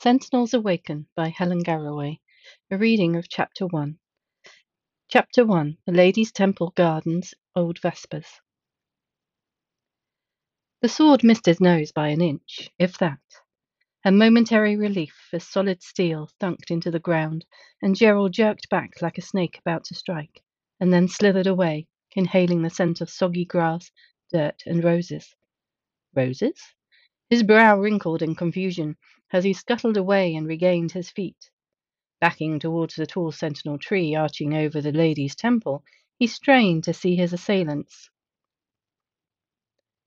Sentinels Awaken by Helen Garraway. A reading of Chapter 1. Chapter 1 The Ladies' Temple Gardens, Old Vespers. The sword missed his nose by an inch, if that. A momentary relief as solid steel thunked into the ground, and Gerald jerked back like a snake about to strike, and then slithered away, inhaling the scent of soggy grass, dirt, and roses. Roses? His brow wrinkled in confusion as he scuttled away and regained his feet. Backing towards the tall sentinel tree arching over the ladies' temple, he strained to see his assailants.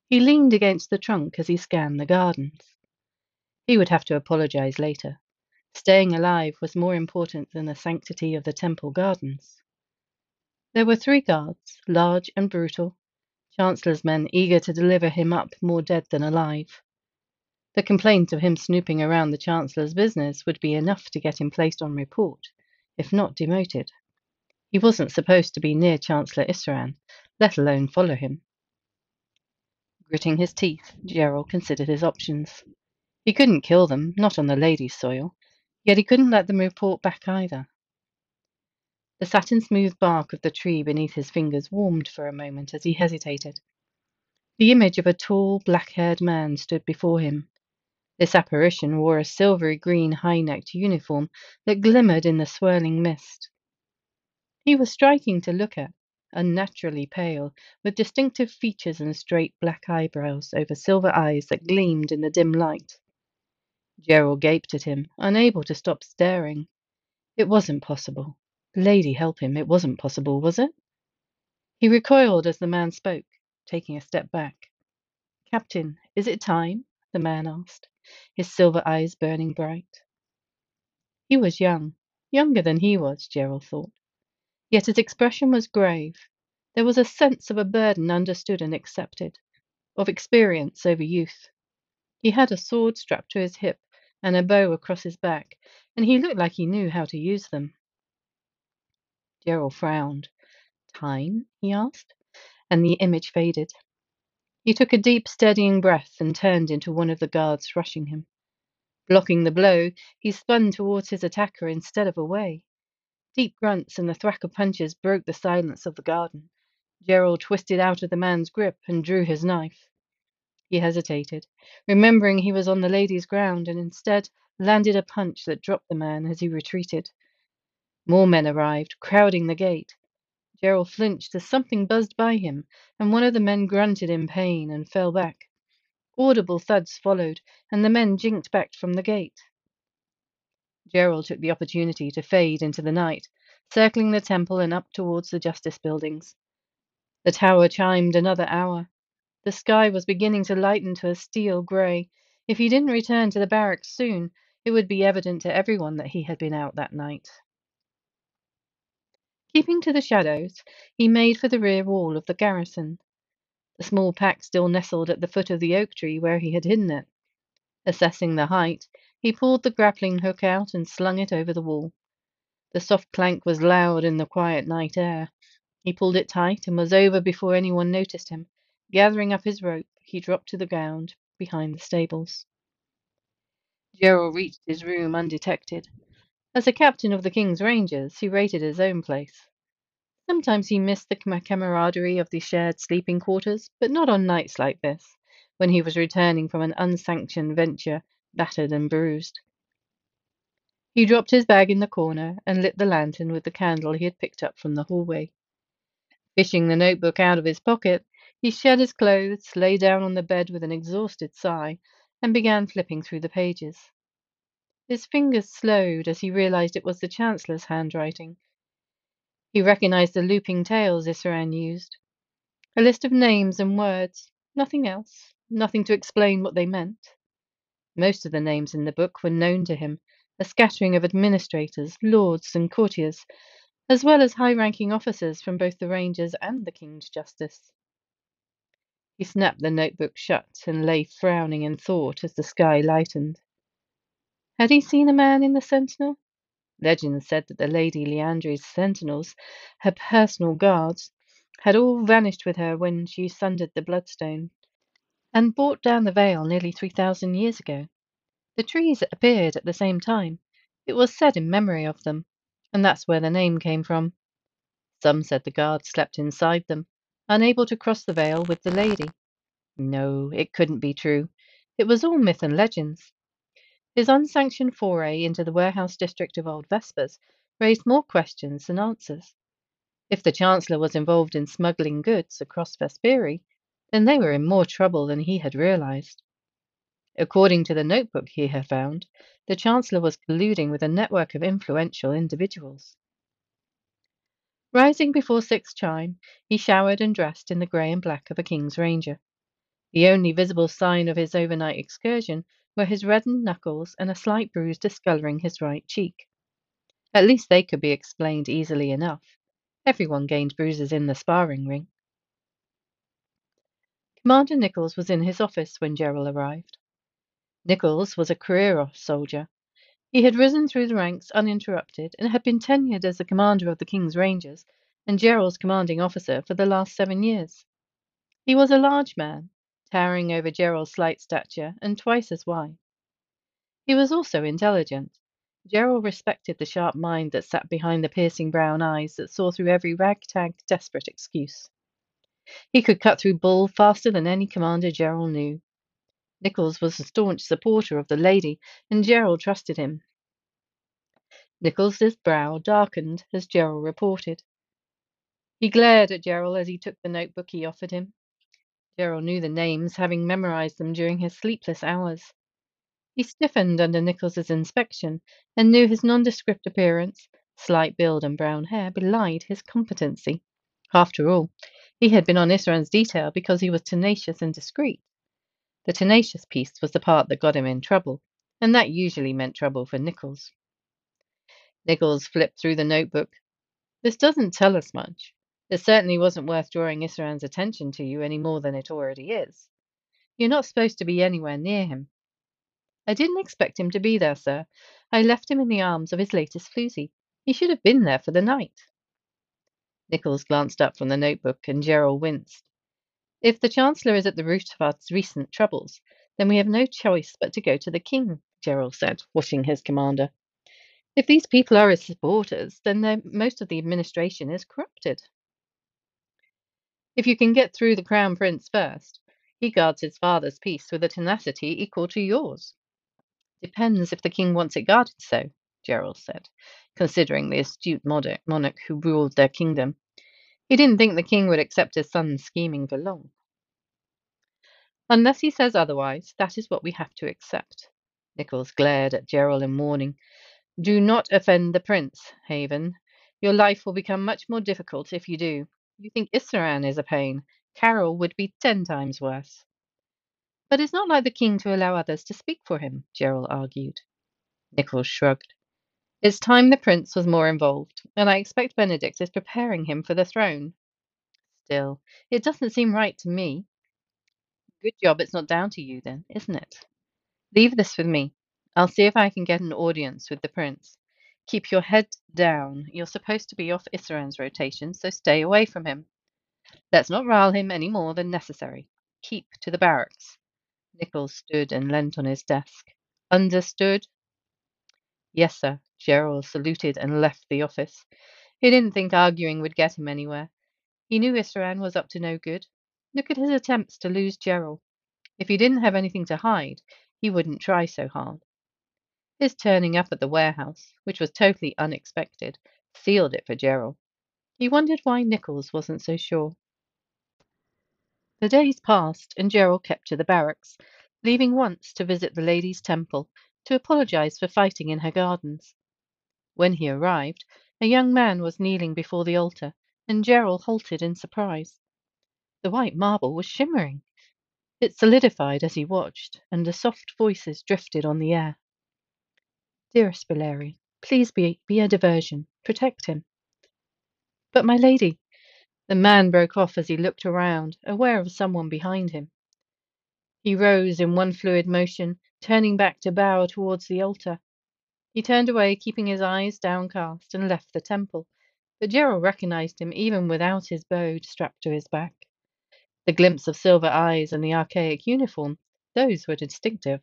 He leaned against the trunk as he scanned the gardens. He would have to apologize later. Staying alive was more important than the sanctity of the temple gardens. There were three guards, large and brutal, Chancellor's men eager to deliver him up more dead than alive. The complaint of him snooping around the Chancellor's business would be enough to get him placed on report, if not demoted. He wasn't supposed to be near Chancellor Isseran, let alone follow him. Gritting his teeth, Gerald considered his options. He couldn't kill them, not on the lady's soil, yet he couldn't let them report back either. The satin smooth bark of the tree beneath his fingers warmed for a moment as he hesitated. The image of a tall, black haired man stood before him, this apparition wore a silvery green high necked uniform that glimmered in the swirling mist. He was striking to look at, unnaturally pale, with distinctive features and straight black eyebrows over silver eyes that gleamed in the dim light. Gerald gaped at him, unable to stop staring. It wasn't possible. Lady help him, it wasn't possible, was it? He recoiled as the man spoke, taking a step back. Captain, is it time? the man asked his silver eyes burning bright. He was young, younger than he was, Gerald thought. Yet his expression was grave. There was a sense of a burden understood and accepted, of experience over youth. He had a sword strapped to his hip and a bow across his back, and he looked like he knew how to use them. Gerald frowned. Time? he asked, and the image faded. He took a deep, steadying breath and turned into one of the guards rushing him. Blocking the blow, he spun towards his attacker instead of away. Deep grunts and the thwack of punches broke the silence of the garden. Gerald twisted out of the man's grip and drew his knife. He hesitated, remembering he was on the lady's ground, and instead landed a punch that dropped the man as he retreated. More men arrived, crowding the gate. Gerald flinched as something buzzed by him, and one of the men grunted in pain and fell back. Audible thuds followed, and the men jinked back from the gate. Gerald took the opportunity to fade into the night, circling the temple and up towards the justice buildings. The tower chimed another hour. The sky was beginning to lighten to a steel grey. If he didn't return to the barracks soon, it would be evident to everyone that he had been out that night. Keeping to the shadows, he made for the rear wall of the garrison. The small pack still nestled at the foot of the oak tree where he had hidden it. Assessing the height, he pulled the grappling hook out and slung it over the wall. The soft clank was loud in the quiet night air. He pulled it tight and was over before anyone noticed him. Gathering up his rope, he dropped to the ground behind the stables. Gerald reached his room undetected. As a captain of the King's Rangers, he rated his own place. Sometimes he missed the camaraderie of the shared sleeping quarters, but not on nights like this, when he was returning from an unsanctioned venture, battered and bruised. He dropped his bag in the corner and lit the lantern with the candle he had picked up from the hallway. Fishing the notebook out of his pocket, he shed his clothes, lay down on the bed with an exhausted sigh, and began flipping through the pages. His fingers slowed as he realized it was the Chancellor's handwriting. He recognized the looping tales Isseran used. A list of names and words, nothing else, nothing to explain what they meant. Most of the names in the book were known to him, a scattering of administrators, lords, and courtiers, as well as high ranking officers from both the Rangers and the King's Justice. He snapped the notebook shut and lay frowning in thought as the sky lightened. Had he seen a man in the Sentinel? Legend said that the Lady Leandri's sentinels, her personal guards, had all vanished with her when she sundered the Bloodstone and brought down the veil nearly three thousand years ago. The trees appeared at the same time. It was said in memory of them, and that's where the name came from. Some said the guards slept inside them, unable to cross the veil with the lady. No, it couldn't be true. It was all myth and legends. His unsanctioned foray into the warehouse district of Old Vespers raised more questions than answers. If the Chancellor was involved in smuggling goods across Vesperi, then they were in more trouble than he had realized. According to the notebook he had found, the Chancellor was colluding with a network of influential individuals. Rising before six chime, he showered and dressed in the grey and black of a King's Ranger. The only visible sign of his overnight excursion were his reddened knuckles and a slight bruise discolouring his right cheek. At least they could be explained easily enough. Everyone gained bruises in the sparring ring. Commander Nichols was in his office when Gerald arrived. Nichols was a career soldier. He had risen through the ranks uninterrupted and had been tenured as the commander of the King's Rangers and Gerald's commanding officer for the last seven years. He was a large man, towering over Gerald's slight stature and twice as wide. He was also intelligent. Gerald respected the sharp mind that sat behind the piercing brown eyes that saw through every ragtag, desperate excuse. He could cut through bull faster than any commander Gerald knew. Nichols was a staunch supporter of the lady, and Gerald trusted him. Nichols's brow darkened as Gerald reported. He glared at Gerald as he took the notebook he offered him. Gerald knew the names, having memorized them during his sleepless hours. He stiffened under Nichols's inspection and knew his nondescript appearance, slight build and brown hair belied his competency. After all, he had been on Isran's detail because he was tenacious and discreet. The tenacious piece was the part that got him in trouble, and that usually meant trouble for Nichols. Nichols flipped through the notebook. This doesn't tell us much. It certainly wasn't worth drawing Isran's attention to you any more than it already is. You're not supposed to be anywhere near him. I didn't expect him to be there, sir. I left him in the arms of his latest floozy. He should have been there for the night. Nichols glanced up from the notebook, and Gerald winced. If the Chancellor is at the root of our recent troubles, then we have no choice but to go to the King, Gerald said, watching his commander. If these people are his supporters, then most of the administration is corrupted. If you can get through the Crown Prince first, he guards his father's peace with a tenacity equal to yours. Depends if the king wants it guarded so, Gerald said, considering the astute monarch who ruled their kingdom. He didn't think the king would accept his son's scheming for long. Unless he says otherwise, that is what we have to accept. Nichols glared at Gerald in warning. Do not offend the prince, Haven. Your life will become much more difficult if you do. You think Isran is a pain. Carol would be ten times worse. But it's not like the king to allow others to speak for him, Gerald argued. Nichols shrugged. It's time the prince was more involved, and I expect Benedict is preparing him for the throne. Still, it doesn't seem right to me. Good job it's not down to you, then, isn't it? Leave this with me. I'll see if I can get an audience with the prince. Keep your head down. You're supposed to be off Isran's rotation, so stay away from him. Let's not rile him any more than necessary. Keep to the barracks. Nichols stood and leant on his desk. Understood? Yes, sir. Gerald saluted and left the office. He didn't think arguing would get him anywhere. He knew Isran was up to no good. Look at his attempts to lose Gerald. If he didn't have anything to hide, he wouldn't try so hard. His turning up at the warehouse, which was totally unexpected, sealed it for Gerald. He wondered why Nichols wasn't so sure. The days passed, and Gerald kept to the barracks, leaving once to visit the ladies' temple to apologize for fighting in her gardens. When he arrived, a young man was kneeling before the altar, and Gerald halted in surprise. The white marble was shimmering. It solidified as he watched, and the soft voices drifted on the air. Dearest Beleri, please be, be a diversion. Protect him. But, my lady, the man broke off as he looked around, aware of someone behind him. He rose in one fluid motion, turning back to bow towards the altar. He turned away, keeping his eyes downcast, and left the temple, but Gerald recognized him even without his bow strapped to his back. The glimpse of silver eyes and the archaic uniform, those were distinctive.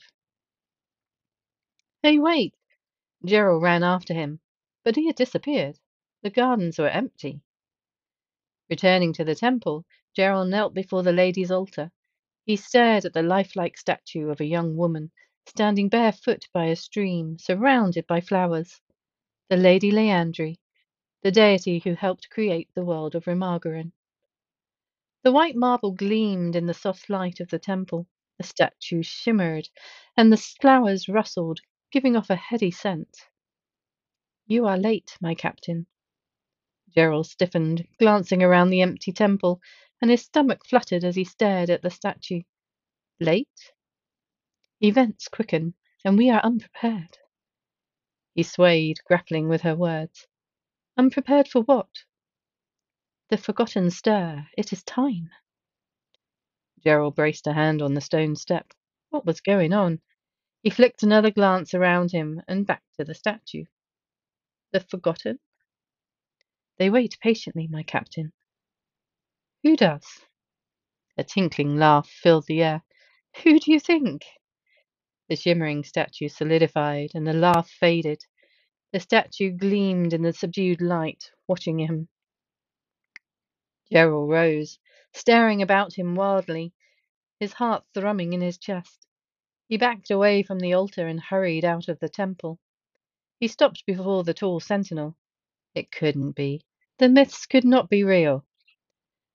Hey, wait! Gerald ran after him, but he had disappeared. The gardens were empty. Returning to the temple, Gerald knelt before the lady's altar. He stared at the lifelike statue of a young woman standing barefoot by a stream, surrounded by flowers. The Lady Leandri, the deity who helped create the world of Remagen. The white marble gleamed in the soft light of the temple. The statue shimmered, and the flowers rustled, giving off a heady scent. You are late, my captain. Gerald stiffened, glancing around the empty temple, and his stomach fluttered as he stared at the statue. Late? Events quicken, and we are unprepared. He swayed, grappling with her words. Unprepared for what? The forgotten stir. It is time. Gerald braced a hand on the stone step. What was going on? He flicked another glance around him and back to the statue. The forgotten? They wait patiently, my captain. Who does? A tinkling laugh filled the air. Who do you think? The shimmering statue solidified and the laugh faded. The statue gleamed in the subdued light, watching him. Gerald rose, staring about him wildly, his heart thrumming in his chest. He backed away from the altar and hurried out of the temple. He stopped before the tall sentinel. It couldn't be. The myths could not be real.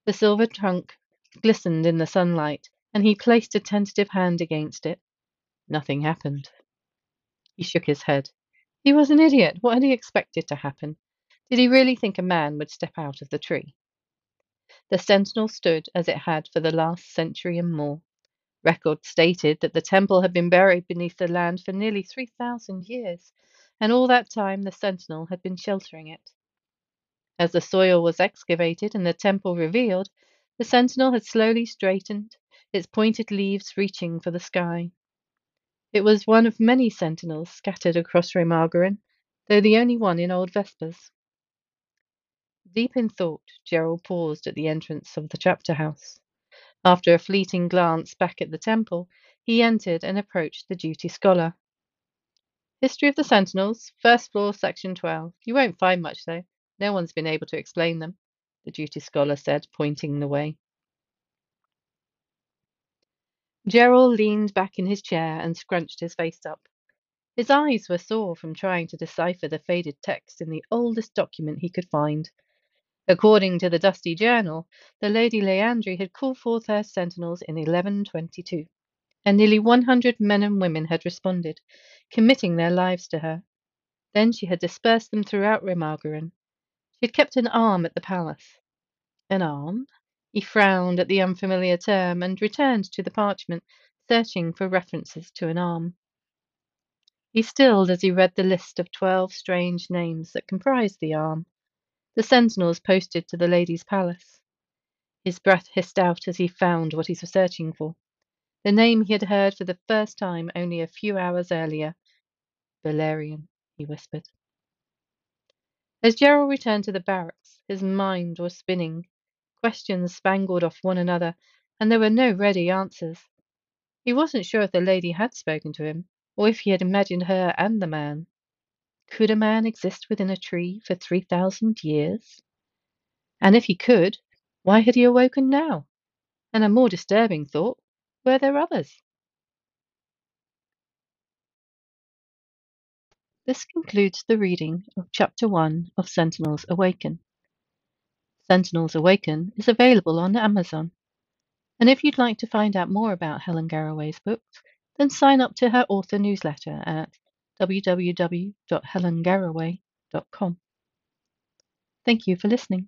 The silver trunk glistened in the sunlight, and he placed a tentative hand against it. Nothing happened. He shook his head. He was an idiot. What had he expected to happen? Did he really think a man would step out of the tree? The sentinel stood as it had for the last century and more. Record stated that the temple had been buried beneath the land for nearly 3,000 years, and all that time the sentinel had been sheltering it. As the soil was excavated and the temple revealed, the sentinel had slowly straightened, its pointed leaves reaching for the sky. It was one of many sentinels scattered across Remagen, though the only one in Old Vespers. Deep in thought, Gerald paused at the entrance of the chapter house. After a fleeting glance back at the temple, he entered and approached the duty scholar. History of the Sentinels, first floor, section 12. You won't find much, though. No one's been able to explain them, the duty scholar said, pointing the way. Gerald leaned back in his chair and scrunched his face up. His eyes were sore from trying to decipher the faded text in the oldest document he could find. According to the dusty journal, the Lady Leandri had called forth her sentinels in 1122, and nearly 100 men and women had responded, committing their lives to her. Then she had dispersed them throughout Remagen. She had kept an arm at the palace. An arm? He frowned at the unfamiliar term and returned to the parchment, searching for references to an arm. He stilled as he read the list of twelve strange names that comprised the arm, the sentinels posted to the lady's palace. His breath hissed out as he found what he was searching for. The name he had heard for the first time only a few hours earlier. Valerian, he whispered. As Gerald returned to the barracks, his mind was spinning. Questions spangled off one another, and there were no ready answers. He wasn't sure if the lady had spoken to him, or if he had imagined her and the man. Could a man exist within a tree for 3,000 years? And if he could, why had he awoken now? And a more disturbing thought, were there others? This concludes the reading of Chapter 1 of Sentinels Awaken. Sentinels Awaken is available on Amazon. And if you'd like to find out more about Helen Garraway's books, then sign up to her author newsletter at www.helengarraway.com. Thank you for listening.